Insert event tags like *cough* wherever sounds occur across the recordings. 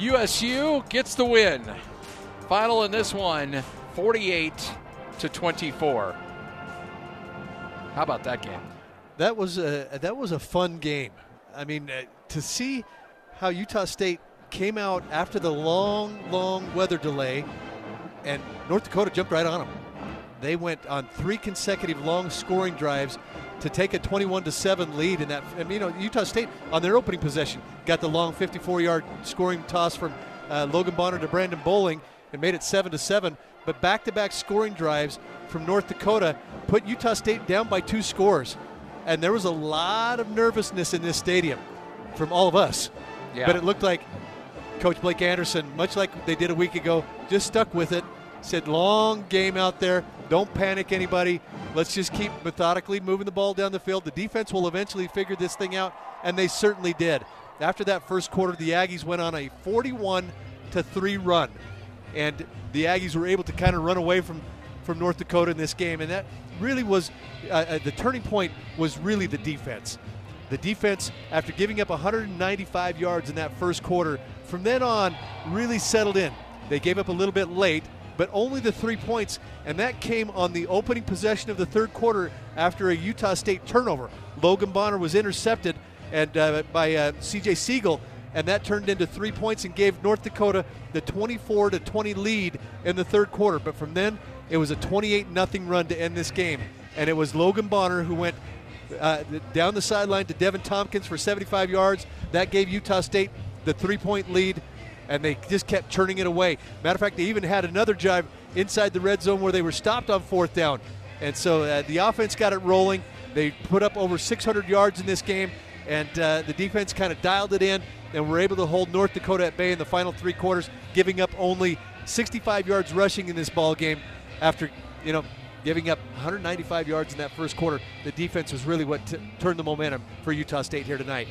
USU gets the win. Final in this one, 48 to 24. How about that game? That was a that was a fun game. I mean, uh, to see how Utah State came out after the long, long weather delay, and North Dakota jumped right on them. They went on three consecutive long scoring drives to take a 21 to 7 lead in that. I mean, you know, Utah State on their opening possession got the long 54 yard scoring toss from uh, Logan Bonner to Brandon Bowling and made it 7 to 7. But back to back scoring drives from North Dakota put Utah State down by two scores. And there was a lot of nervousness in this stadium from all of us. Yeah. But it looked like Coach Blake Anderson, much like they did a week ago, just stuck with it. Said, long game out there. Don't panic anybody. Let's just keep methodically moving the ball down the field. The defense will eventually figure this thing out, and they certainly did. After that first quarter, the Aggies went on a 41 to 3 run. And the Aggies were able to kind of run away from, from North Dakota in this game. And that really was uh, uh, the turning point was really the defense. The defense, after giving up 195 yards in that first quarter, from then on really settled in. They gave up a little bit late, but only the three points, and that came on the opening possession of the third quarter after a Utah State turnover. Logan Bonner was intercepted and uh, by uh, C.J. Siegel, and that turned into three points and gave North Dakota the 24 to 20 lead in the third quarter. But from then, it was a 28 nothing run to end this game, and it was Logan Bonner who went uh, down the sideline to Deven Thompkins for 75 yards. That gave Utah State the three point lead, and they just kept turning it away. Matter of fact, they even had another drive inside the red zone where they were stopped on fourth down. And so uh, the offense got it rolling. They put up over 600 yards in this game, and uh, the defense kind of dialed it in and were able to hold North Dakota at bay in the final three quarters, giving up only 65 yards rushing in this ball game after, you know, giving up 195 yards in that first quarter. The defense was really what t- turned the momentum for Utah State here tonight.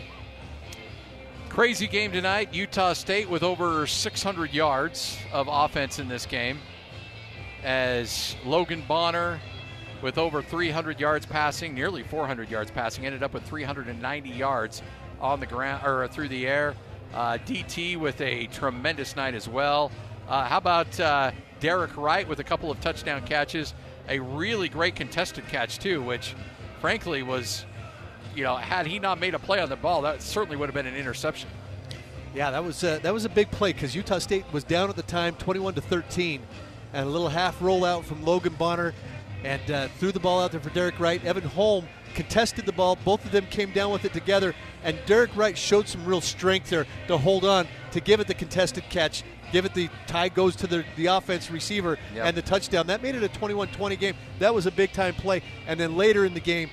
Crazy game tonight. Utah State with over 600 yards of offense in this game. As Logan Bonner, with over 300 yards passing, nearly 400 yards passing, ended up with 390 yards on the ground or through the air. Uh, DT with a tremendous night as well. Uh, how about uh, Derek Wright with a couple of touchdown catches? A really great contested catch too, which frankly was you know, had he not made a play on the ball, that certainly would have been an interception. Yeah, that was uh, that was a big play because Utah State was down at the time, 21 to 13, and a little half rollout from Logan Bonner, and uh, threw the ball out there for Derek Wright. Evan Holm contested the ball. Both of them came down with it together, and Derek Wright showed some real strength there to hold on to give it the contested catch. Give it the tie goes to the, the offense receiver Yep. and the touchdown. That made it a 21 20 game. That was a big time play. And then later in the game,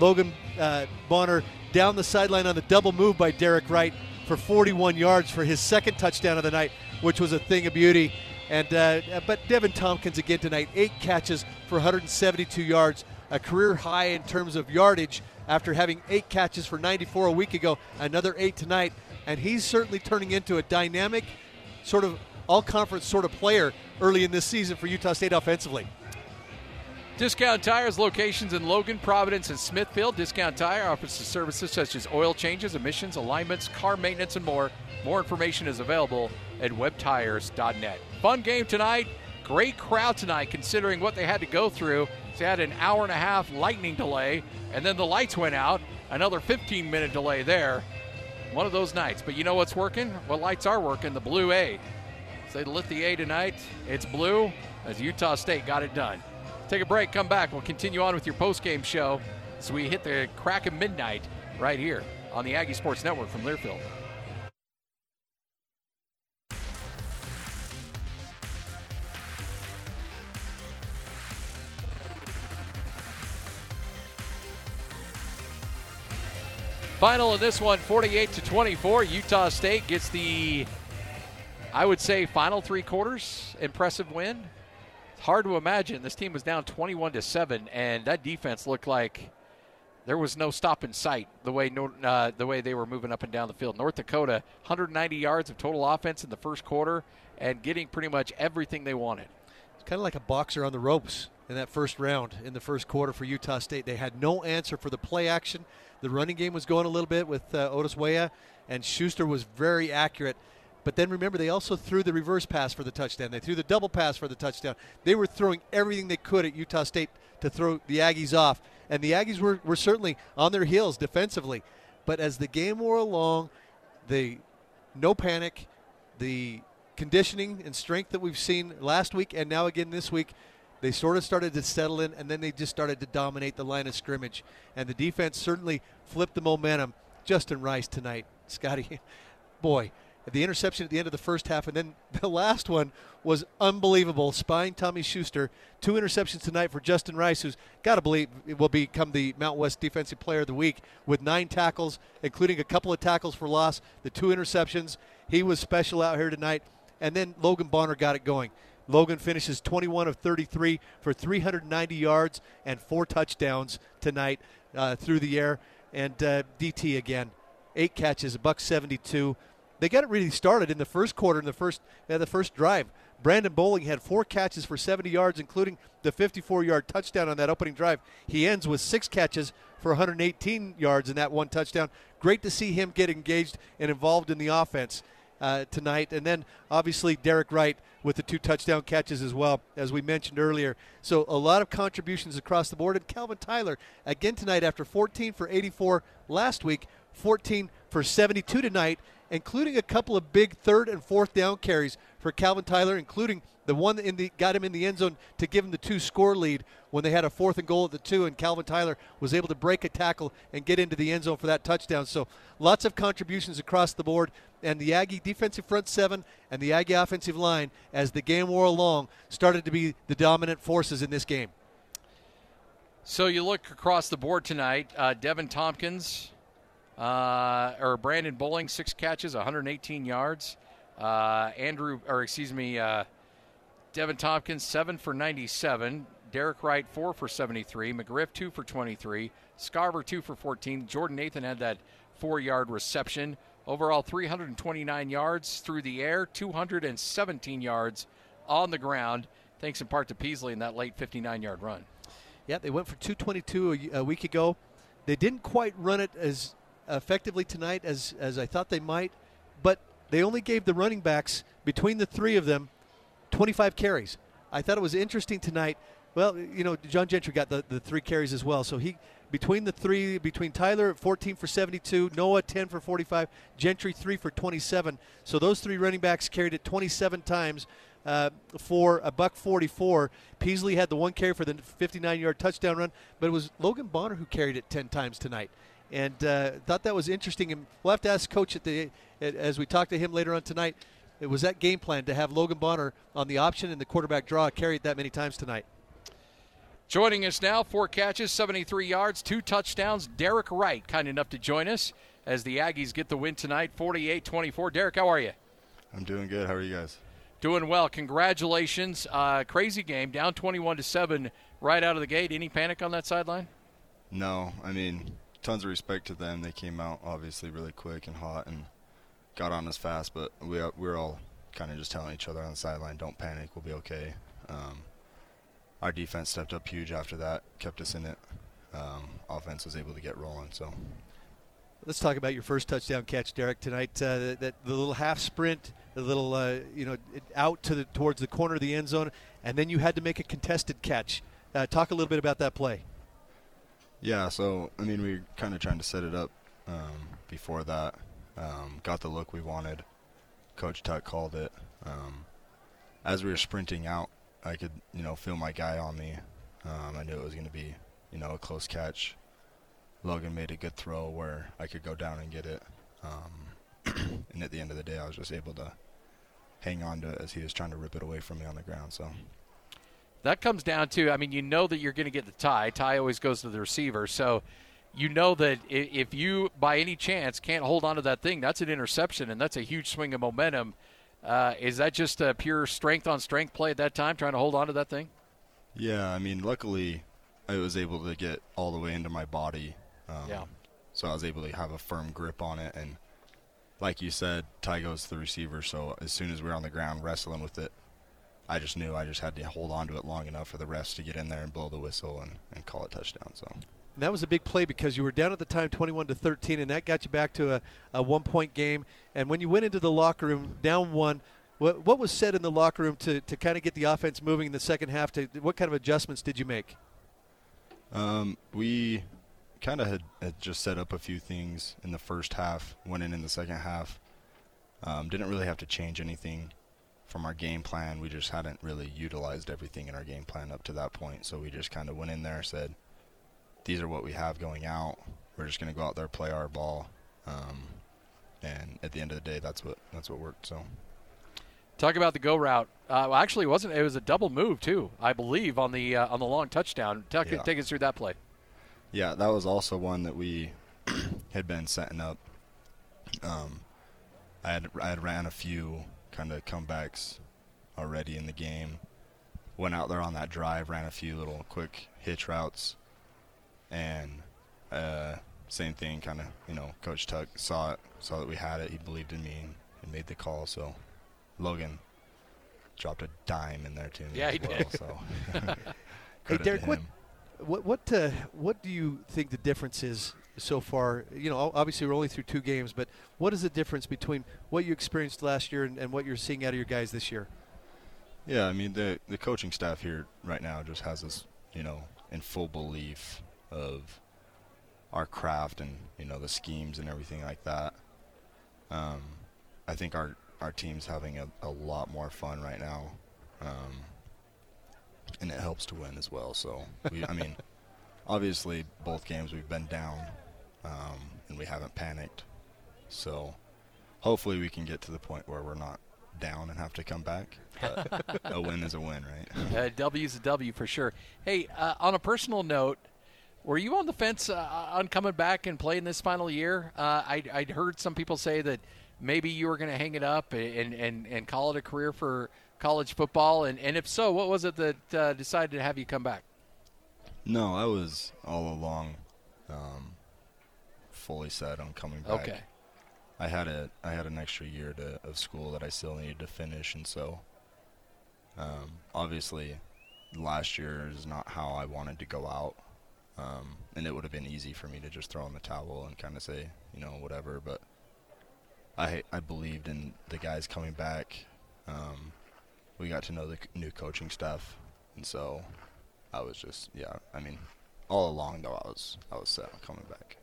Logan uh, Bonner down the sideline on the double move by Derek Wright for 41 yards for his second touchdown of the night, which was a thing of beauty. And uh, but Deven Thompkins again tonight, eight catches for 172 yards, a career high in terms of yardage after having eight catches for 94 a week ago. Another eight tonight, and he's certainly turning into a dynamic, sort of all-conference sort of player early in this season for Utah State offensively. Discount Tires locations in Logan, Providence, and Smithfield. Discount Tire offers services such as oil changes, emissions, alignments, car maintenance, and more. More information is available at webtires.net. Fun game tonight. Great crowd tonight considering what they had to go through. They had an hour and a half lightning delay, and then the lights went out. Another 15 minute delay there. One of those nights. But you know what's working? What lights are working? The blue A. So they lit the A tonight. It's blue as Utah State got it done. Take a break, come back. We'll continue on with your post-game show as we hit the crack of midnight right here on the Aggie Sports Network from Learfield. Final in this one, 48 to 24. Utah State gets the, I would say, final three quarters. Impressive win. Hard to imagine. This team was down 21 to 7, and that defense looked like there was no stop in sight the way uh, the way they were moving up and down the field. North Dakota, 190 yards of total offense in the first quarter, and getting pretty much everything they wanted. It's kind of like a boxer on the ropes in that first round in the first quarter for Utah State. They had no answer for the play action. The running game was going a little bit with uh, Otis Weah, and Schuster was very accurate. But then remember, they also threw the reverse pass for the touchdown. They threw the double pass for the touchdown. They were throwing everything they could at Utah State to throw the Aggies off. And the Aggies were, were certainly on their heels defensively. But as the game wore along, the no panic, the conditioning and strength that we've seen last week and now again this week, they sort of started to settle in, and then they just started to dominate the line of scrimmage. And the defense certainly flipped the momentum. Justin Rice tonight, Scotty, *laughs* boy, the interception at the end of the first half, and then *laughs* the last one was unbelievable. Spying Tommy Schuster, two interceptions tonight for Justin Rice, who's got to believe will become the Mount West Defensive Player of the Week with nine tackles, including a couple of tackles for loss, the two interceptions. He was special out here tonight, and then Logan Bonner got it going. Logan finishes 21 of 33 for 390 yards and four touchdowns tonight uh, through the air. And uh, DT again, eight catches, buck 72 they got it really started in the first quarter in the first uh, the first drive. Brandon Bowling had four catches for 70 yards, including the 54-yard touchdown on that opening drive. He ends with six catches for 118 yards in that one touchdown. Great to see him get engaged and involved in the offense uh, tonight. And then obviously Derek Wright with the two touchdown catches as well, as we mentioned earlier. So a lot of contributions across the board. And Calvin Tyler again tonight after 14 for 84 last week, 14 for 72 tonight including a couple of big third and fourth down carries for Calvin Tyler, including the one that the, got him in the end zone to give him the two score lead when they had a fourth and goal at the two, and Calvin Tyler was able to break a tackle and get into the end zone for that touchdown. So lots of contributions across the board, and the Aggie defensive front seven and the Aggie offensive line, as the game wore along, started to be the dominant forces in this game. So you look across the board tonight. Uh, Deven Thompkins, uh, or Brandon Bowling, six catches, 118 yards. Uh, Andrew, or excuse me, uh, Deven Thompkins, seven for 97. Derek Wright, four for 73. McGriff, two for 23. Scarver, two for 14. Jordan Nathan had that four yard reception. Overall, 329 yards through the air, 217 yards on the ground, thanks in part to Peasley in that late 59 yard run. Yeah, they went for 222 a, a week ago. They didn't quite run it as effectively tonight as, as I thought they might, but they only gave the running backs, between the three of them, 25 carries. I thought it was interesting tonight. Well, you know, John Gentry got the, the three carries as well. So he, between the three, between Tyler 14 for 72, Noa 10 for 45, Gentry 3 for 27. So those three running backs carried it 27 times uh, for a buck 44. Peasley had the one carry for the 59 yard touchdown run, but it was Logan Bonner who carried it 10 times tonight and uh, thought that was interesting. And we'll have to ask Coach at the as we talk to him later on tonight. It was that game plan to have Logan Bonner on the option and the quarterback draw carried that many times tonight. Joining us now, four catches, 73 yards, two touchdowns. Derek Wright, kind enough to join us as the Aggies get the win tonight, 48 24. Derek, how are you? I'm doing good. How are you guys? Doing well. Congratulations. Uh, crazy game, down 21 to 7 right out of the gate. Any panic on that sideline? No. I mean, tons of respect to them. They came out obviously really quick and hot and got on us fast, but we we were all kind of just telling each other on the sideline, "Don't panic, we'll be okay." Um, our defense stepped up huge after that, kept us in it. Um, offense was able to get rolling. So, let's talk about your first touchdown catch, Derek, tonight. Uh, that the little half sprint, the little uh, you know out to the towards the corner of the end zone, and then you had to make a contested catch. Uh, talk a little bit about that play. Yeah, so I mean, we were kind of trying to set it up um, before that. Um, got the look we wanted. Coach Tuck called it. Um, as we were sprinting out, I could, you know, feel my guy on me. Um, I knew it was going to be, you know, a close catch. Logan made a good throw where I could go down and get it. Um, *clears throat* and at the end of the day, I was just able to hang on to it as he was trying to rip it away from me on the ground. So that comes down to, I mean, you know that you're going to get the tie. Tie always goes to the receiver. So you know that if you, by any chance, can't hold on to that thing, that's an interception, and that's a huge swing of momentum. Uh, is that just a pure strength on strength play at that time, trying to hold on to that thing? Yeah, I mean, luckily, I was able to get all the way into my body. Um, yeah. So I was able to have a firm grip on it, and like you said, tie goes to the receiver. So as soon as we are on the ground wrestling with it, I just knew I just had to hold on to it long enough for the refs to get in there and blow the whistle and, and call it touchdown. So that was a big play because you were down at the time 21 to 13, and that got you back to a, a one point game. And when you went into the locker room down one, what, what was said in the locker room to, to kind of get the offense moving in the second half? To What kind of adjustments did you make? Um, we kind of had, had, just set up a few things in the first half, went in in the second half. Um, didn't really have to change anything from our game plan. We just hadn't really utilized everything in our game plan up to that point. So we just kind of went in there, said, "These are what we have going out. We're just going to go out there, play our ball." Um, and at the end of the day, that's what that's what worked. So. Talk about the go route. Uh, well, actually, it wasn't. It was a double move too, I believe, on the uh, on the long touchdown. Take, yeah. take us through that play. Yeah, that was also one that we *clears throat* had been setting up. Um, I had I had ran a few kind of comebacks already in the game. Went out there on that drive, ran a few little quick hitch routes, and uh, same thing. Kind of, you know, Coach Tuck saw it, saw that we had it. He believed in me and, and made the call. So Logan dropped a dime in there too. Yeah, he well, did. So *laughs* hey, *laughs* Derek, what what what uh, what do you think the difference is so far? You know, obviously we're only through two games, but what is the difference between what you experienced last year and, and what you're seeing out of your guys this year? Yeah, I mean the the coaching staff here right now just has us, you know, in full belief of our craft and you know the schemes and everything like that. Um, I think our our team's having a, a lot more fun right now, um, and it helps to win as well. So we, I mean, *laughs* obviously both games we've been down, um, and we haven't panicked. So hopefully we can get to the point where we're not down and have to come back. But *laughs* a win is a win, right? A W is a W for sure. Hey, uh, on a personal note, were you on the fence uh, on coming back and playing this final year? Uh, I, I'd heard some people say that maybe you were going to hang it up and, and, and call it a career for college football. And, and if so, what was it that uh, decided to have you come back? No, I was all along um, fully set on coming back. Okay. I had a I had an extra year to, of school that I still needed to finish, and so um, obviously last year is not how I wanted to go out, um, and it would have been easy for me to just throw in the towel and kind of say you know whatever. But I I believed in the guys coming back. Um, we got to know the new coaching staff, and so I was just yeah. I mean, all along though I was I was set on coming back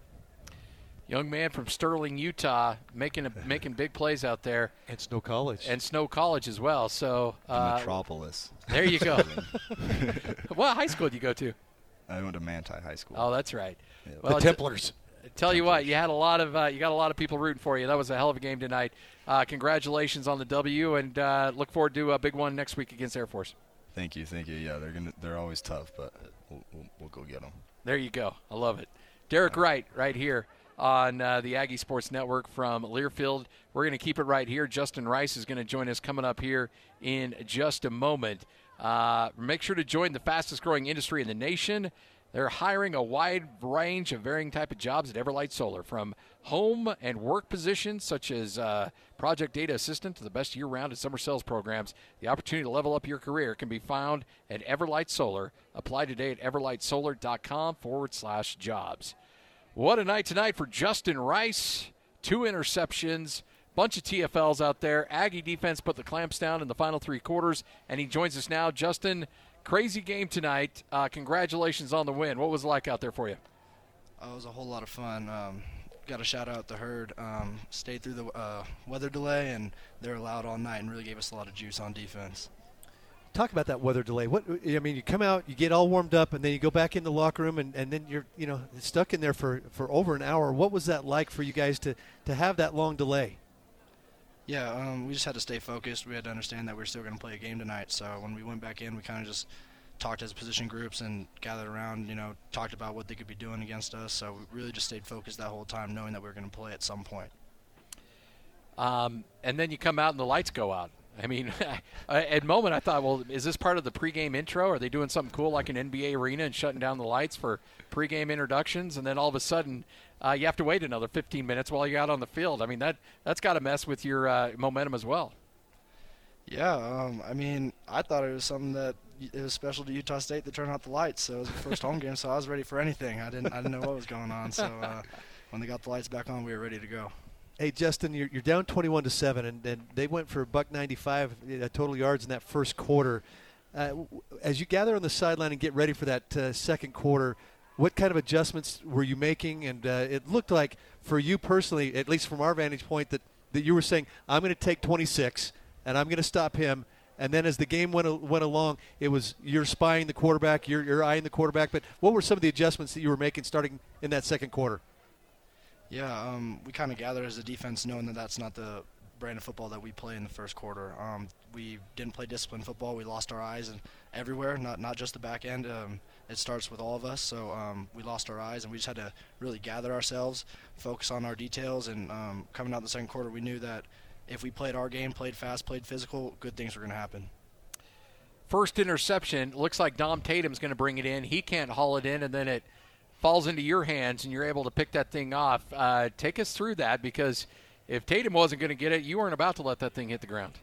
young man from Sterling, Utah, making a, making big plays out there. And Snow College. And Snow College as well. So uh, Metropolis. There you go. *laughs* *laughs* what high school did you go to? I went to Manti High School. Oh, that's right. Well, the Templars. Tell you what, you had a lot of uh, you got a lot of people rooting for you. That was a hell of a game tonight. Uh, congratulations on the W, and uh, look forward to a big one next week against Air Force. Thank you, thank you. Yeah, they're gonna they're always tough, but we'll, we'll, we'll go get them. There you go. I love it. Derek Wright, right here on uh, the Aggie Sports Network from Learfield. We're going to keep it right here. Justin Rice is going to join us coming up here in just a moment. Uh, make sure to join the fastest growing industry in the nation. They're hiring a wide range of varying type of jobs at Everlight Solar, from home and work positions such as uh, project data assistant to the best year-round and summer sales programs. The opportunity to level up your career can be found at Everlight Solar. Apply today at everlightsolar.com forward slash jobs. What a night tonight for Justin Rice. Two interceptions, bunch of TFLs out there. Aggie defense put the clamps down in the final three quarters, and he joins us now. Justin, crazy game tonight. Uh, congratulations on the win. What was it like out there for you? Uh, it was a whole lot of fun. Um, got a shout out to HURD. Um, stayed through the uh, weather delay, and they were loud all night and really gave us a lot of juice on defense talk about that weather delay. What I mean, you come out, you get all warmed up, and then you go back in the locker room, and, and then you're you know stuck in there for, for over an hour. What was that like for you guys to, to have that long delay? Yeah, um, we just had to stay focused. We had to understand that we are still going to play a game tonight. So when we went back in, we kind of just talked as position groups and gathered around. You know, talked about what they could be doing against us. So we really just stayed focused that whole time, knowing that we were going to play at some point. Um, and then you come out and the lights go out. I mean, *laughs* at moment I thought, well, is this part of the pregame intro? Are they doing something cool like an NBA arena and shutting down the lights for pregame introductions? And then all of a sudden, uh, you have to wait another 15 minutes while you're out on the field. I mean, that that's got to mess with your uh, momentum as well. Yeah, um, I mean, I thought it was something that it was special to Utah State to turn out the lights. So it was the first home game, so I was ready for anything. I didn't I didn't know what was going on. So uh, when they got the lights back on, we were ready to go. Hey Justin, you're, you're down 21 to seven, and, and they went for a buck 95 uh, total yards in that first quarter. Uh, as you gather on the sideline and get ready for that uh, second quarter, what kind of adjustments were you making? And uh, it looked like for you personally, at least from our vantage point, that, that you were saying, I'm going to take 26 and I'm going to stop him. And then as the game went, went along, it was you're spying the quarterback, you're, you're eyeing the quarterback. But what were some of the adjustments that you were making starting in that second quarter? Yeah, um, we kind of gathered as a defense, knowing that that's not the brand of football that we play in the first quarter. Um, we didn't play disciplined football. We lost our eyes and everywhere, not not just the back end. Um, it starts with all of us. So um, we lost our eyes, and we just had to really gather ourselves, focus on our details, and um, coming out the second quarter, we knew that if we played our game, played fast, played physical, good things were going to happen. First interception looks like Dom Tatum's going to bring it in. He can't haul it in, and then it falls into your hands and you're able to pick that thing off. Uh, take us through that because if Tatum wasn't going to get it, you weren't about to let that thing hit the ground.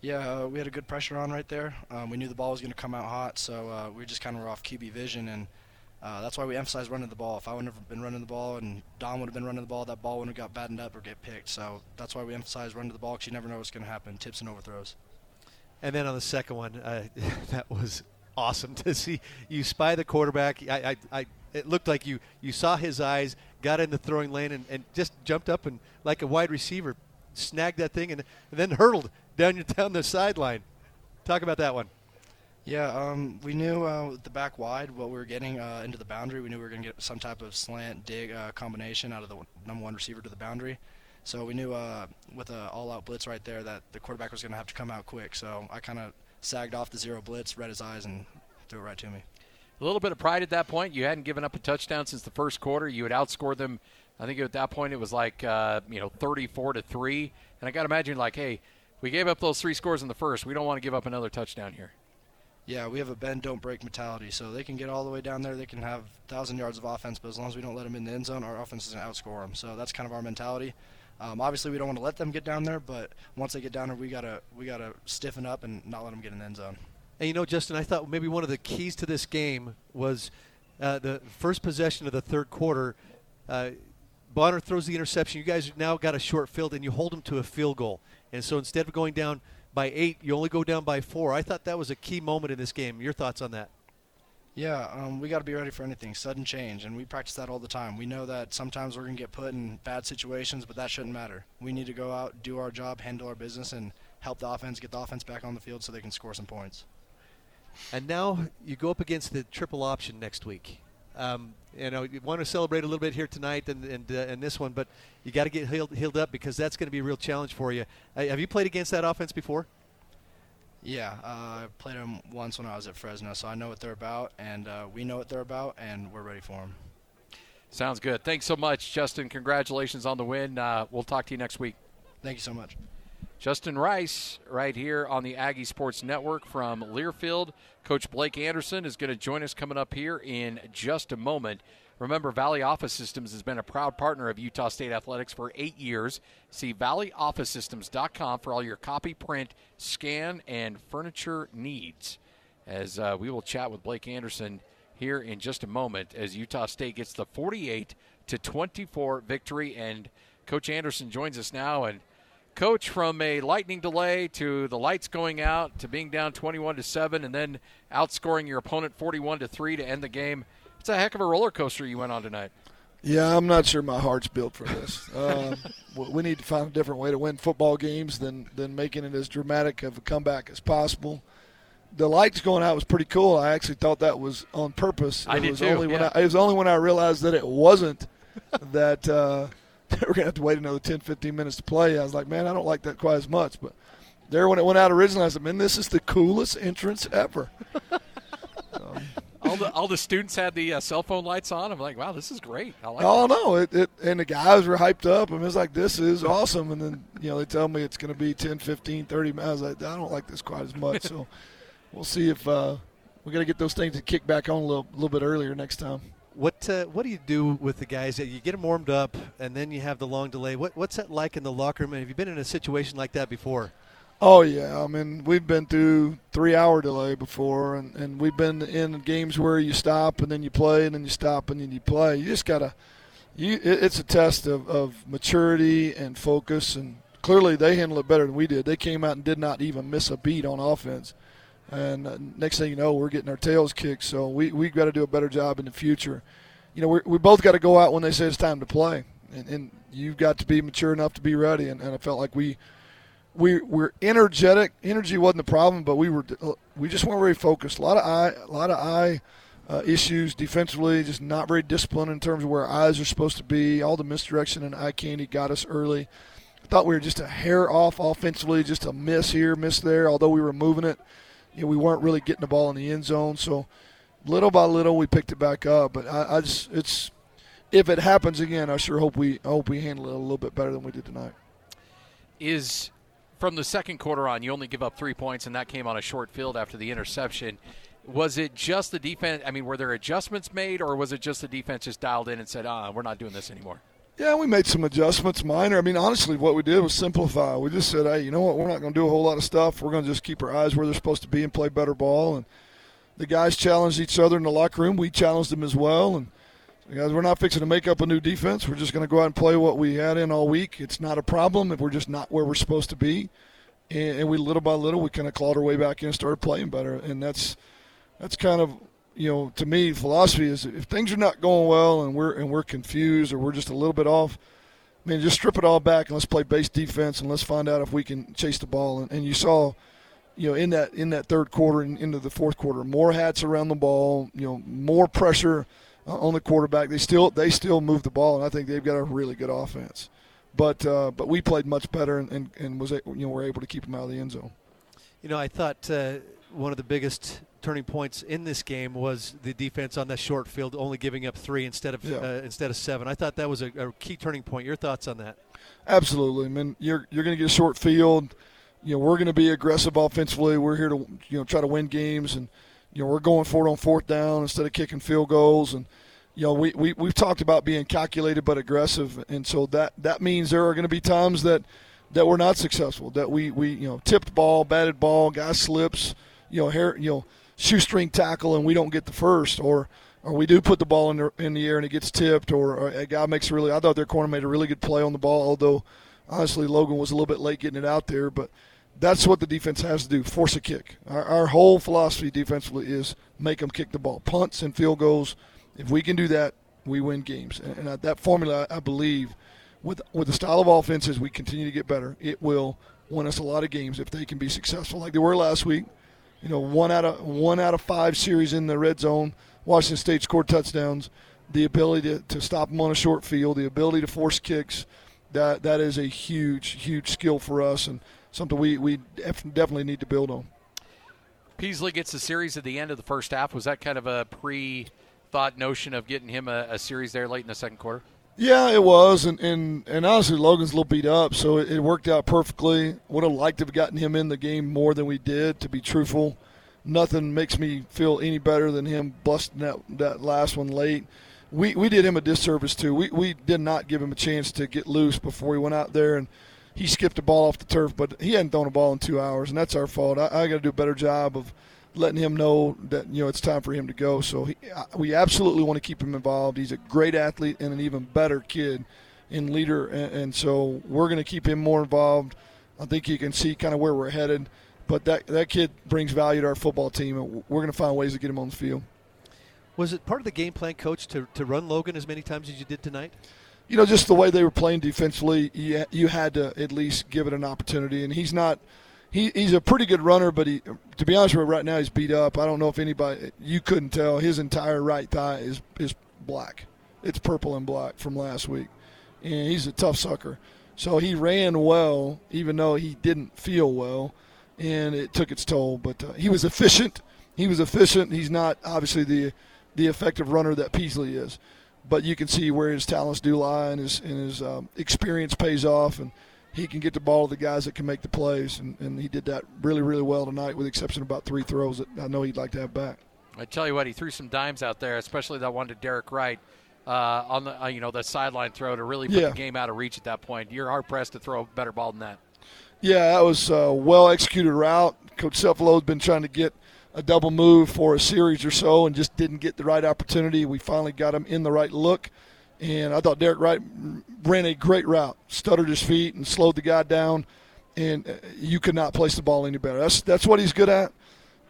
Yeah, uh, we had a good pressure on right there. Um, we knew the ball was going to come out hot, so uh, we just kind of were off QB vision, and uh, that's why we emphasized running the ball. If I wouldn't have been running the ball and Dom would have been running the ball, that ball wouldn't have got battened up or get picked. So that's why we emphasized running the ball because you never know what's going to happen, tips and overthrows. And then on the second one, uh, *laughs* that was awesome to see you spy the quarterback. I, I, I it looked like you you saw his eyes, got in the throwing lane, and, and just jumped up and like a wide receiver, snagged that thing, and, and then hurtled down *laughs* down the sideline. Talk about that one. Yeah, um, we knew uh, the back wide what we were getting uh, into the boundary. We knew we were going to get some type of slant dig uh, combination out of the number one receiver to the boundary. So we knew uh, with an all-out blitz right there that the quarterback was going to have to come out quick. So I kind of sagged off the zero blitz, read his eyes, and threw it right to me a little bit of pride at that point. You hadn't given up a touchdown since the first quarter. You had outscored them. I think at that point it was like uh, you know 34 to three. And I got to imagine like, hey, we gave up those three scores in the first. We don't want to give up another touchdown here. Yeah, we have a bend don't break mentality, so they can get all the way down there. They can have thousand yards of offense, but as long as we don't let them in the end zone, our offense is going to outscore them. So that's kind of our mentality. Um, obviously, we don't want to let them get down there, but once they get down there, we gotta we gotta stiffen up and not let them get in the end zone. And you know, Justin, I thought maybe one of the keys to this game was uh, the first possession of the third quarter. Uh, Bonner throws the interception. You guys now got a short field, and you hold them to a field goal. And so instead of going down by eight, you only go down by four. I thought that was a key moment in this game. Your thoughts on that? Yeah, um, we got to be ready for anything, sudden change, and we practice that all the time. We know that sometimes we're going to get put in bad situations, but that shouldn't matter. We need to go out, do our job, handle our business, and help the offense get the offense back on the field so they can score some points. And now you go up against the triple option next week. Um, you know, you want to celebrate a little bit here tonight and and, uh, and this one, but you got to get healed, healed up because that's going to be a real challenge for you. Uh, have you played against that offense before? Yeah, uh, I played them once when I was at Fresno, so I know what they're about, and uh, we know what they're about, and we're ready for them. Sounds good. Thanks so much, Justin. Congratulations on the win. Uh, we'll talk to you next week. Thank you so much. Justin Rice, right here on the Aggie Sports Network from Learfield. Coach Blake Anderson is going to join us coming up here in just a moment. Remember, Valley Office Systems has been a proud partner of Utah State Athletics for eight years. See valleyofficesystems.com for all your copy, print, scan, and furniture needs. As uh, we will chat with Blake Anderson here in just a moment as Utah State gets the 48 to 24 victory. And Coach Anderson joins us now. And coach from a lightning delay to the lights going out to being down 21 to 7 and then outscoring your opponent 41 to 3 to end the game it's a heck of a roller coaster you went on tonight yeah i'm not sure my heart's built for this *laughs* um, we need to find a different way to win football games than than making it as dramatic of a comeback as possible the lights going out was pretty cool. I actually thought that was on purpose. I it did was too. Only yeah. when I, it was only when I realized that it wasn't *laughs* that uh, *laughs* we're going to have to wait another 10, 15 minutes to play. I was like, man, I don't like that quite as much. But there, when it went out originally, I said, man, this is the coolest entrance ever. *laughs* um, all the all the students had the uh, cell phone lights on. I'm like, wow, this is great. I like. Oh no! It, it and the guys were hyped up. I mean, it's like this is awesome. And then you know they tell me it's going to be 10, 15, 30 miles. I, I don't like this quite as much. so *laughs* we'll see if uh, we're going to get those things to kick back on a little, little bit earlier next time. What uh, what do you do with the guys? You get them warmed up, and then you have the long delay. What what's that like in the locker room? Have you been in a situation like that before? Oh yeah, I mean we've been through three hour delay before, and, and we've been in games where you stop and then you play and then you stop and then you play. You just gotta, you it, it's a test of, of maturity and focus, and clearly they handled it better than we did. They came out and did not even miss a beat on offense, and uh, next thing you know we're getting our tails kicked. So we we got to do a better job in the future. You know we we both got to go out when they say it's time to play, and, and you've got to be mature enough to be ready. And, and I felt like we we were energetic. Energy wasn't the problem, but we were we just weren't very focused. A lot of eye, a lot of eye uh, issues defensively. Just not very disciplined in terms of where eyes are supposed to be. All the misdirection and eye candy got us early. I thought we were just a hair off offensively, just a miss here, miss there. Although we were moving it, you know, we weren't really getting the ball in the end zone. So little by little, we picked it back up. But I, I just it's if it happens again, I sure hope we I hope we handle it a little bit better than we did tonight. Is from the second quarter on, you only give up three points, and that came on a short field after the interception. Was it just the defense? I mean, were there adjustments made, or was it just the defense just dialed in and said, "Ah, we're not doing this anymore"? Yeah, we made some adjustments, minor. I mean, honestly, what we did was simplify. We just said, "Hey, you know what? We're not going to do a whole lot of stuff. We're going to just keep our eyes where they're supposed to be and play better ball." And the guys challenged each other in the locker room. We challenged them as well, and guys, we're not fixing to make up a new defense. We're just going to go out and play what we had in all week. It's not a problem if we're just not where we're supposed to be and, we little by little we kind of clawed our way back in and started playing better. And that's that's kind of you know to me philosophy is if things are not going well and we're and we're confused or we're just a little bit off. I mean, just strip it all back and let's play base defense and let's find out if we can chase the ball. And, and you saw, you know, in that in that third quarter and into the fourth quarter, more hats around the ball. You know, more pressure on the quarterback. They still they still move the ball, and I think they've got a really good offense but uh, but we played much better and, and, and, was you know were able to keep them out of the end zone. You know, I thought uh, one of the biggest turning points in this game was the defense on that short field, only giving up three instead of yeah. uh, instead of seven. I thought that was a, a, key turning point. Your thoughts on that? Absolutely. I mean, you're you're going to get a short field. You know, we're going to be aggressive offensively. We're here to you know try to win games, and you know we're going for it on fourth down instead of kicking field goals and you know, we, we, we've talked about being calculated but aggressive. And so that, that means there are going to be times that, that we're not successful, that we, we, you know, tipped ball, batted ball, guy slips, you know, hair, you know, shoestring tackle and we don't get the first or, or we do put the ball in the, in the air and it gets tipped or, or a guy makes a really, I thought their corner made a really good play on the ball, although honestly Logan was a little bit late getting it out there, but that's what the defense has to do, force a kick. Our, our whole philosophy defensively is make them kick the ball, punts and field goals – if we can do that, we win games. And, that formula, I believe, with with the style of offenses we continue to get better, it will win us a lot of games if they can be successful like they were last week. You know, one out of one out of five series in the red zone. Washington State scored touchdowns. The ability to, to stop them on a short field, the ability to force kicks, that that is a huge, huge skill for us and something we, we definitely need to build on. Peasley gets the series at the end of the first half. Was that kind of a pre thought notion of getting him a, a, series there late in the second quarter? Yeah, it was, and and, and honestly, Logan's a little beat up, so it, it worked out perfectly. Would have liked to have gotten him in the game more than we did. To be truthful, nothing makes me feel any better than him busting that that last one late. We we did him a disservice too. We we did not give him a chance to get loose before he went out there and he skipped a ball off the turf, but he hadn't thrown a ball in two hours, and that's our fault. I, I got to do a better job of letting him know that you know it's time for him to go. So he, we absolutely want to keep him involved. He's a great athlete and an even better kid and leader, and, and so we're going to keep him more involved. I think you can see kind of where we're headed. But that that kid brings value to our football team, and we're going to find ways to get him on the field. Was it part of the game plan, coach, to, to run Logan as many times as you did tonight? You know, just the way they were playing defensively, you, you had to at least give it an opportunity. And he's not – he, he's a pretty good runner, but he, to be honest with you, right now he's beat up. I don't know if anybody, you couldn't tell. His entire right thigh is, is black. It's purple and black from last week. And he's a tough sucker. So he ran well, even though he didn't feel well, and it took its toll. But uh, he was efficient. He was efficient. He's not obviously the the effective runner that Peasley is, but you can see where his talents do lie, and his and his um, experience pays off. And he can get the ball to the guys that can make the plays, and, and he did that really, really well tonight, with the exception of about three throws that I know he'd like to have back. I tell you what, he threw some dimes out there, especially that one to Derek Wright uh, on the uh, you know the sideline throw to really put yeah. the game out of reach at that point. You're hard pressed to throw a better ball than that. Yeah, that was a well executed route. Coach Cefalo has been trying to get a double move for a series or so and just didn't get the right opportunity. We finally got him in the right look. And I thought Derek Wright ran a great route, stuttered his feet, and slowed the guy down. And uh, you could not place the ball any better. That's that's what he's good at.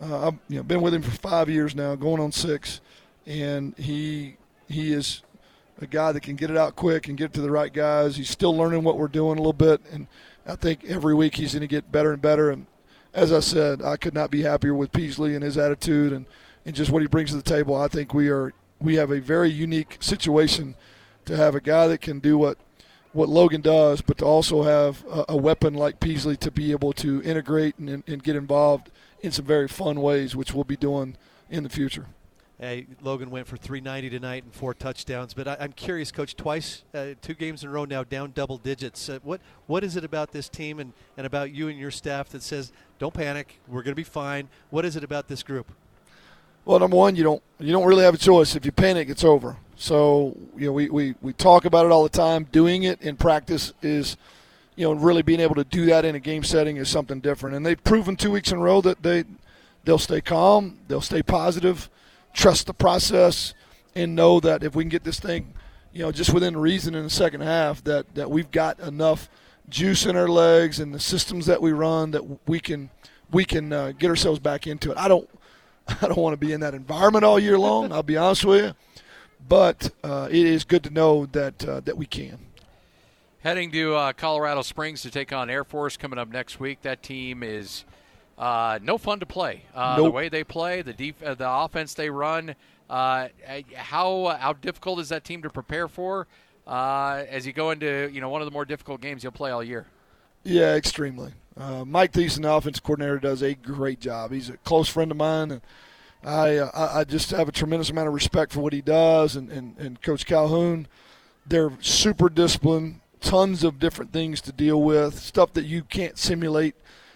Uh, I've you know, been with him for five years now, going on six, and he he is a guy that can get it out quick and get it to the right guys. He's still learning what we're doing a little bit, and I think every week he's going to get better and better. And as I said, I could not be happier with Peasley and his attitude and, and just what he brings to the table. I think we are we have a very unique situation to have a guy that can do what what Logan does, but to also have a, a weapon like Peasley to be able to integrate and, and get involved in some very fun ways, which we'll be doing in the future. Hey, Logan went for 390 tonight and four touchdowns. But I, am curious, Coach, twice, uh, two games in a row now, down double digits. Uh, what what is it about this team and, and about you and your staff that says, don't panic, we're going to be fine? What is it about this group? Well, number one, you don't you don't really have a choice. If you panic, it's over. So you know we, we, we talk about it all the time. Doing it in practice is, you know, really being able to do that in a game setting is something different. And they've proven two weeks in a row that they they'll stay calm, they'll stay positive trust the process and know that if we can get this thing, you know, just within reason in the second half, that that we've got enough juice in our legs and the systems that we run that we can we can uh, get ourselves back into it. I don't *laughs* I don't want to be in that environment all year long. I'll be honest with you, but uh, it is good to know that uh, that we can. Heading to uh, Colorado Springs to take on Air Force coming up next week. That team is uh, no fun to play. Uh, nope. The way they play, the def- uh, the offense they run. Uh, how how difficult is that team to prepare for uh, as you go into you know one of the more difficult games you'll play all year? Yeah, extremely. Uh, Mike Thiesen, the offense coordinator, does a great job. He's a close friend of mine, and I I just have a tremendous amount of respect for what he does. And, and, and Coach Calhoun, they're super disciplined. Tons of different things to deal with, stuff that you can't simulate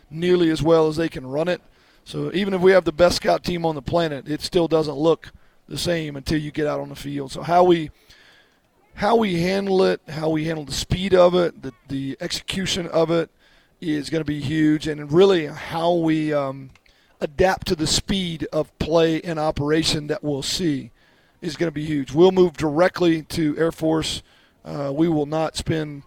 nearly as well as they can run it. So even if we have the best scout team on the planet, it still doesn't look the same until you get out on the field. So how we how we handle it, how we handle the speed of it, the the execution of it is going to be huge, and really how we um, adapt to the speed of play and operation that we'll see is going to be huge. We'll move directly to Air Force. Uh, we will not spend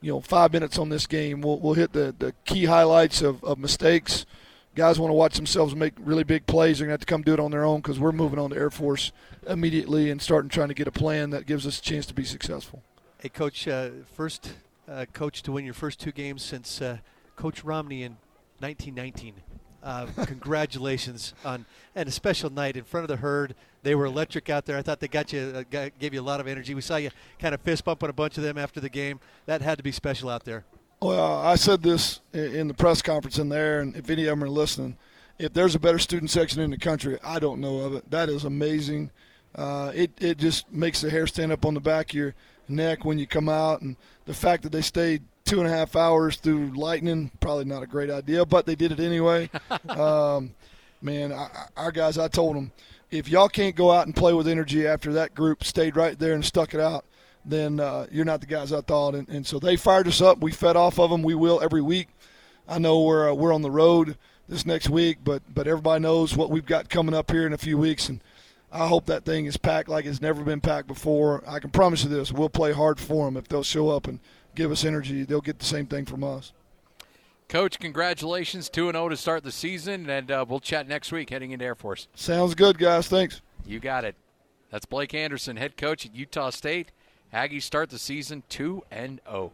you know five minutes on this game. We'll, we'll hit the, the key highlights of, of mistakes. Guys want to watch themselves make really big plays. They're going to have to come do it on their own because we're moving on to Air Force immediately and starting trying to get a plan that gives us a chance to be successful. Hey, Coach, uh, first uh, coach to win your first two games since uh, Coach Romney in 1919. Uh, congratulations on and a special night in front of the herd. They were electric out there. I thought they got you, uh, gave you a lot of energy. We saw you kind of fist bumping a bunch of them after the game. That had to be special out there. Well, I said this in the press conference in there, and if any of them are listening, if there's a better student section in the country, I don't know of it. That is amazing. Uh, it it just makes the hair stand up on the back of your neck when you come out, and the fact that they stayed two and a half hours through lightning probably not a great idea, but they did it anyway. *laughs* um, man, I, our guys, I told them if y'all can't go out and play with energy after that group stayed right there and stuck it out, then uh, you're not the guys I thought. And, and, so they fired us up. We fed off of them. We will every week. I know we're uh, we're on the road this next week, but but everybody knows what we've got coming up here in a few weeks, and I hope that thing is packed like it's never been packed before. I can promise you this: we'll play hard for them if they'll show up and give us energy. They'll get the same thing from us. Coach, congratulations. 2 0 to start the season, and uh, we'll chat next week heading into Air Force. Sounds good, guys. Thanks. You got it. That's Blake Anderson, head coach at Utah State. Aggies start the season 2 and 0.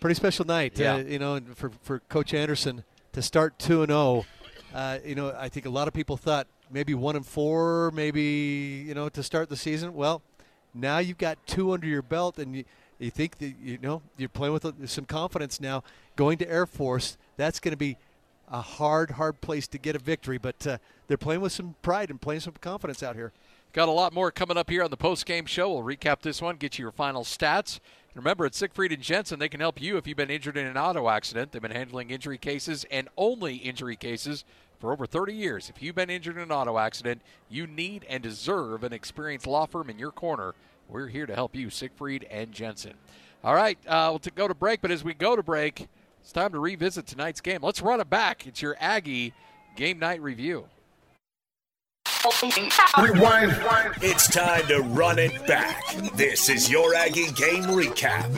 Pretty special night, yeah. uh, you know, for, for Coach Anderson to start 2 and 0. Uh, you know, I think a lot of people thought maybe 1 and 4, maybe, you know, to start the season. Well, now you've got two under your belt, and you, you think that you know you're playing with some confidence now. Going to Air Force, that's going to be a hard, hard place to get a victory. But uh, they're playing with some pride and playing some confidence out here. Got a lot more coming up here on the post game show. We'll recap this one, get you your final stats. remember, at Siegfried and Jensen, they can help you if you've been injured in an auto accident. They've been handling injury cases and only injury cases for over 30 years. If you've been injured in an auto accident, you need and deserve an experienced law firm in your corner we're here to help you, Siegfried and Jensen. All right, uh, we'll t- go to break, but as we go to break, It's time to revisit tonight's game. Let's run it back. It's your Aggie game night review. Rewind. It's time to run it back. This is your Aggie game recap.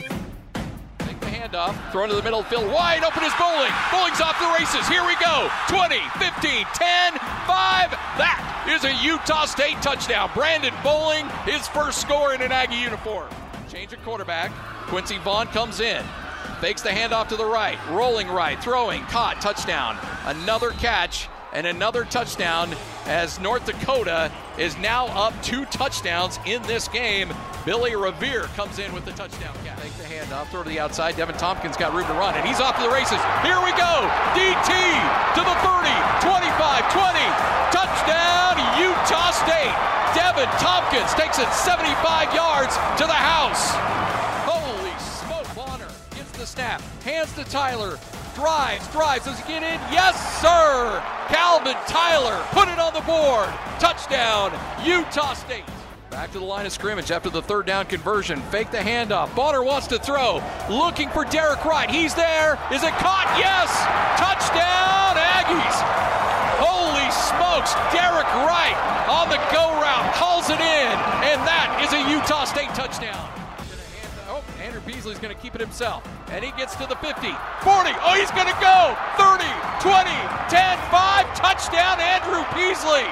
Take the handoff, throw into the middle field. Wide open is Bowling. Bowling's off the races. Here we go. 20, 15, 10, 5. That is a Utah State touchdown. Brandon Bowling, his first score in an Aggie uniform. Change of quarterback. Quincy Vaughn comes in. Fakes the handoff to the right. Rolling right. Throwing. Caught. Touchdown. Another catch and another touchdown as North Dakota is now up two touchdowns in this game. Billy Revere comes in with the touchdown catch. Take the handoff, throw to the outside. Deven Thompkins got room to run, and he's off to the races. Here we go. DT to the 30, 25, 20. Touchdown, Utah State. Deven Thompkins takes it 75 yards to the house. Holy smoke, Bonner gets the snap, hands to Tyler, drives, drives. Does he get in? Yes, sir. Calvin Tyler put it on the board. Touchdown, Utah State. Back to the line of scrimmage after the third down conversion. Fake the handoff. Bonner wants to throw. Looking for Derek Wright. He's there. Is it caught? Yes. Touchdown, Aggies. Holy smokes. Derek Wright on the go route. Calls it in. And that is a Utah State touchdown. Oh, Andrew Peasley's going to keep it himself. And he gets to the 50, 40. Oh, he's going to go. 30, 20, 10, 5. Touchdown, Andrew Peasley.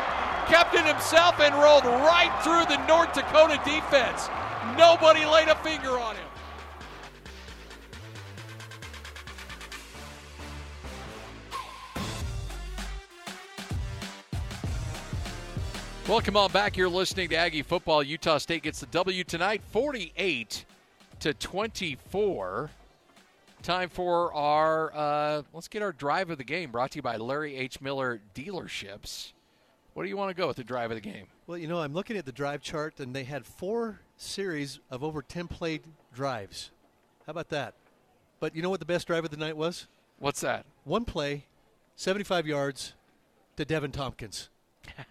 Kept it himself and rolled right through the North Dakota defense. Nobody laid a finger on him. Welcome on back. You're listening to Aggie Football. Utah State gets the W tonight, 48 to 24. Time for our uh, let's get our drive of the game brought to you by Larry H. Miller Dealerships. What do you want to go with the drive of the game? Well, you know, I'm looking at the drive chart, and they had four series of over 10 played drives. How about that? But you know what the best drive of the night was? What's that? One play, 75 yards to Deven Thompkins.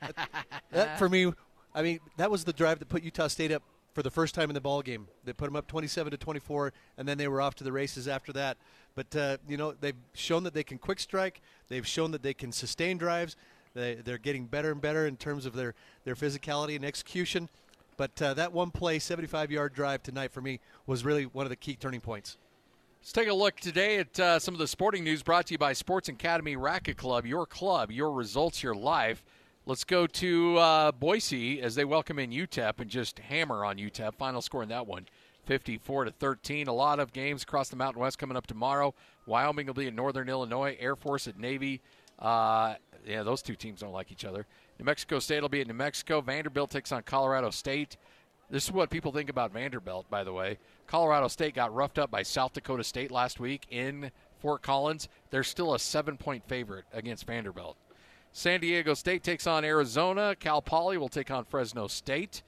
that, that, for me, I mean, that was the drive that put Utah State up for the first time in the ball game. They put them up 27 to 24, and then they were off to the races after that. But uh, you know, they've shown that they can quick strike. They've shown that they can sustain drives. They, they're getting better and better in terms of their, their physicality and execution. But uh, that one play, 75 yard drive tonight for me was really one of the key turning points. Let's take a look today at uh, some of the sporting news brought to you by Sports Academy Racket Club. Your club, your results, your life. Let's go to uh, Boise as they welcome in UTEP and just hammer on UTEP. Final score in that one, 54 to 13. A lot of games across the Mountain West coming up tomorrow. Wyoming will be in Northern Illinois. Air Force at Navy. Uh, yeah, those two teams don't like each other. New Mexico State will be in New Mexico. Vanderbilt takes on Colorado State. This is what people think about Vanderbilt, by the way. Colorado State got roughed up by South Dakota State last week in Fort Collins. They're still a seven point favorite against Vanderbilt. San Diego State takes on Arizona. Cal Poly will take on Fresno State.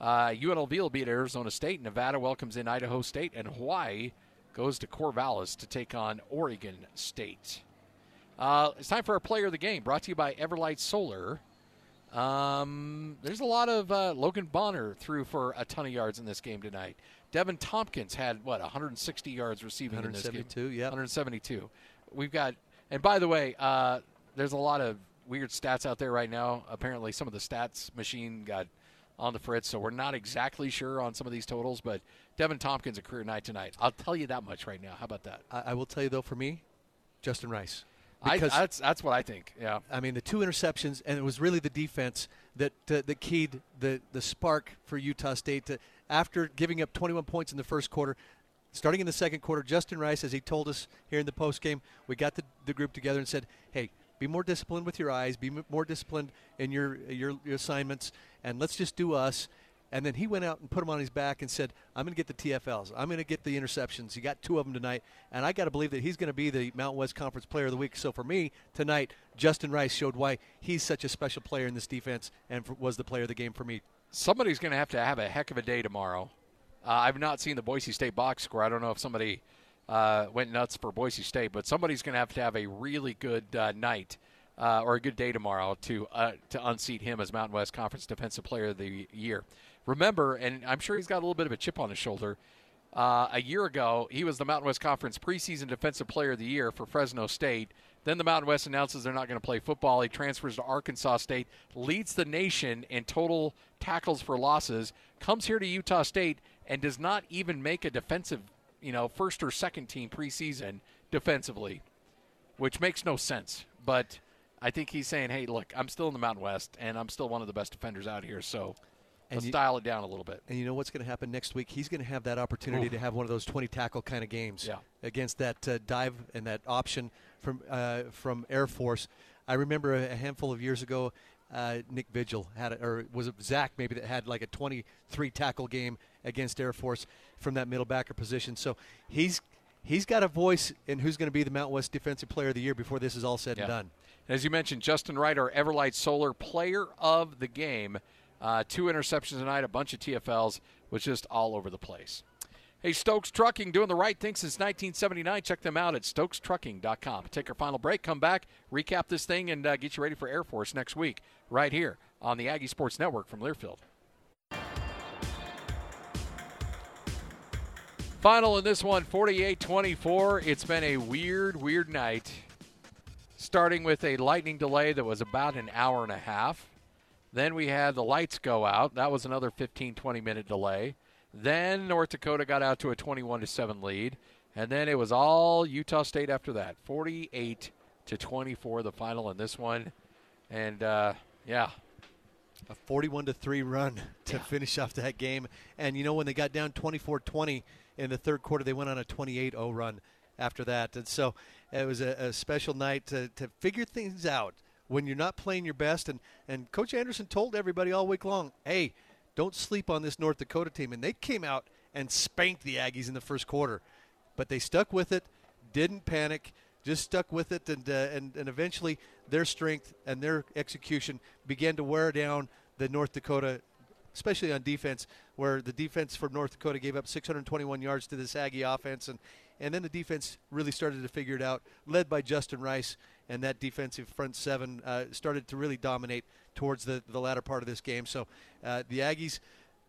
Uh, UNLV will beat Arizona State. Nevada welcomes in Idaho State. And Hawaii goes to Corvallis to take on Oregon State. Uh, it's time for our player of the game, brought to you by Everlight Solar. Um, there's a lot of uh, Logan Bonner threw for a ton of yards in this game tonight. Deven Thompkins had what 160 yards receiving in this game. 172, yeah. 172. We've got, and by the way, uh, there's a lot of weird stats out there right now. Apparently, some of the stats machine got on the fritz, so we're not exactly sure on some of these totals. But Deven Thompkins a career night tonight. I'll tell you that much right now. How about that? I, I will tell you though, for me, Justin Rice. I, that's that's what I think. Yeah. I mean, the two interceptions, and it was really the defense that uh, that keyed the the spark for Utah State. To, after giving up 21 points in the first quarter, starting in the second quarter, Justin Rice, as he told us here in the post game, we got the, the group together and said, "Hey, be more disciplined with your eyes. Be more disciplined in your, your your assignments, and let's just do us." And then he went out and put him on his back and said, I'm going to get the TFLs. I'm going to get the interceptions. He got two of them tonight. And I got to believe that he's going to be the Mountain West Conference Player of the Week. So for me, tonight, Justin Rice showed why he's such a special player in this defense and was the player of the game for me. Somebody's going to have to have a heck of a day tomorrow. Uh, I've not seen the Boise State box score. I don't know if somebody uh, went nuts for Boise State, but somebody's going to have to have a really good uh, night. Uh, or a good day tomorrow to uh, to unseat him as Mountain West Conference Defensive Player of the Year remember, and I'm sure he's got a little bit of a chip on his shoulder. Uh, a year ago, he was the Mountain West Conference preseason Defensive Player of the Year for Fresno State. Then the Mountain West announces they're not going to play football. He transfers to Arkansas State, leads the nation in total tackles for losses, comes here to Utah State, and does not even make a defensive, you know, first or second team preseason defensively, which makes no sense. But I think he's saying, hey, look, I'm still in the Mountain West, and I'm still one of the best defenders out here, so And let's you- dial it down a little bit. And you know what's going to happen next week? He's going to have that opportunity to have one of those 20 tackle kind of games Yeah. against that uh, dive and that option from uh, from Air Force. I remember a, handful of years ago, uh, Nick Vigil had, a, or was it Zach maybe that had like a 23 tackle game against Air Force from that middle backer position. So he's he's got a voice in who's going to be the Mount West Defensive Player of the Year before this is all said Yeah. and done. As you mentioned, Justin Wright, our Everlight Solar Player of the Game. Uh, two interceptions tonight, a bunch of TFLs, was just all over the place. Hey, Stokes Trucking, doing the right thing since 1979. Check them out at stokestrucking.com. Take our final break, come back, recap this thing, and uh, get you ready for Air Force next week, right here on the Aggie Sports Network from Learfield. Final in this one, 48 24. It's been a weird, weird night starting with a lightning delay that was about an hour and a half. Then we had the lights go out. That was another 15, 20 minute delay. Then North Dakota got out to a 21 to 7 lead. And then it was all Utah State after that. 48 to 24, the final in this one. And uh, yeah, a 41 to 3 run to finish off that game. And you know when they got down 24-20 in the third quarter, they went on a 28-0 run after that. And so it was a, a special night to, to figure things out when you're not playing your best. And and Coach Anderson told everybody all week long, "Hey, don't sleep on this North Dakota team." And they came out and spanked the Aggies in the first quarter, but they stuck with it, didn't panic just stuck with it, and, uh, and and eventually their strength and their execution began to wear down the North Dakota, especially on defense, where the defense for North Dakota gave up 621 yards to this Aggie offense, and and then the defense really started to figure it out, led by Justin Rice, and that defensive front seven uh, started to really dominate towards the the latter part of this game. So uh, the Aggies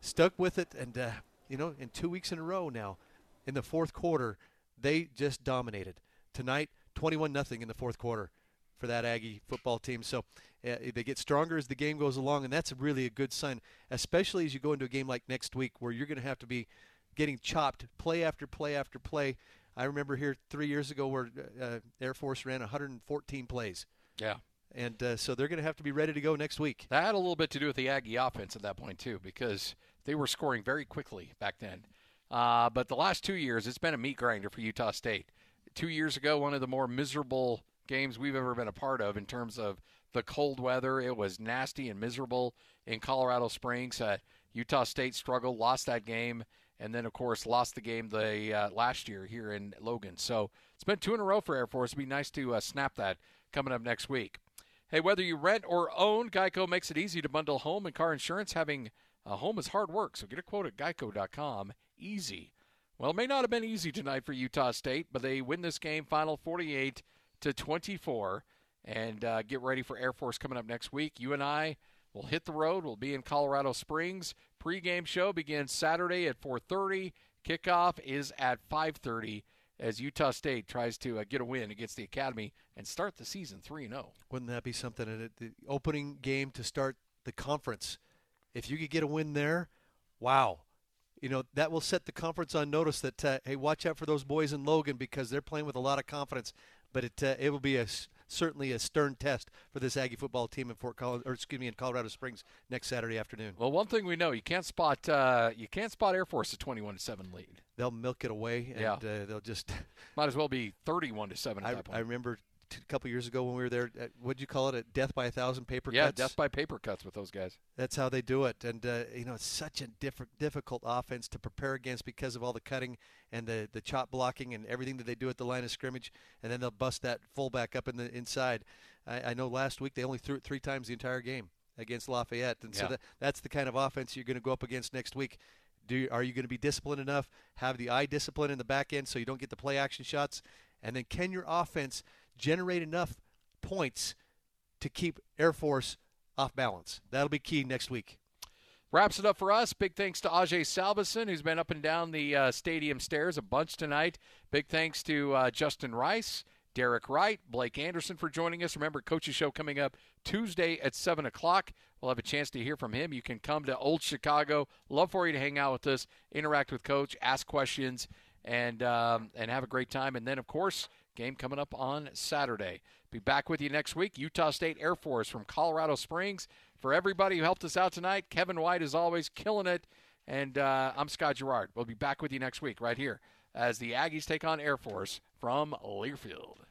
stuck with it, and uh, you know, in two weeks in a row now, in the fourth quarter, they just dominated. Tonight, 21 nothing in the fourth quarter for that Aggie football team. So uh, they get stronger as the game goes along, and that's really a good sign, especially as you go into a game like next week where you're going to have to be getting chopped play after play after play. I remember here three years ago where uh, Air Force ran 114 plays. yeah. And uh, so they're going to have to be ready to go next week. That had a little bit to do with the Aggie offense at that point too, because they were scoring very quickly back then. Uh, but the last two years, it's been a meat grinder for Utah State. Two years ago, one of the more miserable games we've ever been a part of in terms of the cold weather. It was nasty and miserable in Colorado Springs. Uh, Utah State struggled, lost that game, and then of course lost the game the uh, last year here in Logan. So it's been two in a row for Air Force. It'd be nice to uh, snap that coming up next week. Hey, whether you rent or own, Geico makes it easy to bundle home and car insurance. Having a home is hard work, so get a quote at geico.com. Easy. Well, it may not have been easy tonight for Utah State, but they win this game, final 48 to 24, and uh, get ready for Air Force coming up next week. You and I will hit the road. We'll be in Colorado Springs. Pre-game show begins Saturday at 4:30. Kickoff is at 5:30 as Utah State tries to uh, get a win against the Academy and start the season 3-0. Wouldn't that be something? The opening game to start the conference. If you could get a win there, wow. You know, that will set the conference on notice that, uh, hey, watch out for those boys in Logan because they're playing with a lot of confidence. But it uh, it will be a certainly a stern test for this Aggie football team in Fort Collins, or excuse me, in Colorado Springs next Saturday afternoon. Well, one thing we know, you can't spot uh, you can't spot Air Force at 21 to 7 lead. They'll milk it away, and Yeah. uh, they'll just. Might as well be 31 to 7 at I. I remember a couple years ago when we were there. At, what'd you call it? At death by a thousand paper yeah, cuts. death by paper cuts with those guys. That's how they do it, and uh, you know it's such a diff- difficult offense to prepare against because of all the cutting and the the chop blocking and everything that they do at the line of scrimmage, and then they'll bust that fullback up in the inside. I, I know last week they only threw it three times the entire game against Lafayette, and so that, that's the kind of offense you're going to go up against next week. Do you, are you going to be disciplined enough? Have the eye discipline in the back end so you don't get the play action shots, and then can your offense generate enough points to keep Air Force off balance? That'll be key next week. Wraps it up for us. Big thanks to Ajay Salvesen, who's been up and down the uh, stadium stairs a bunch tonight. Big thanks to uh, Justin Rice, Derek Wright, Blake Anderson for joining us. Remember, Coach's Show coming up Tuesday at 7 o'clock. We'll have a chance to hear from him. You can come to Old Chicago. Love for you to hang out with us, interact with Coach, ask questions, and, um, and have a great time. And then, of course, game coming up on Saturday. Be back with you next week. Utah State Air Force from Colorado Springs for everybody who helped us out tonight. Kevin White is always killing it. And uh, I'm Scott Garrard. We'll be back with you next week right here as the Aggies take on Air Force from Learfield.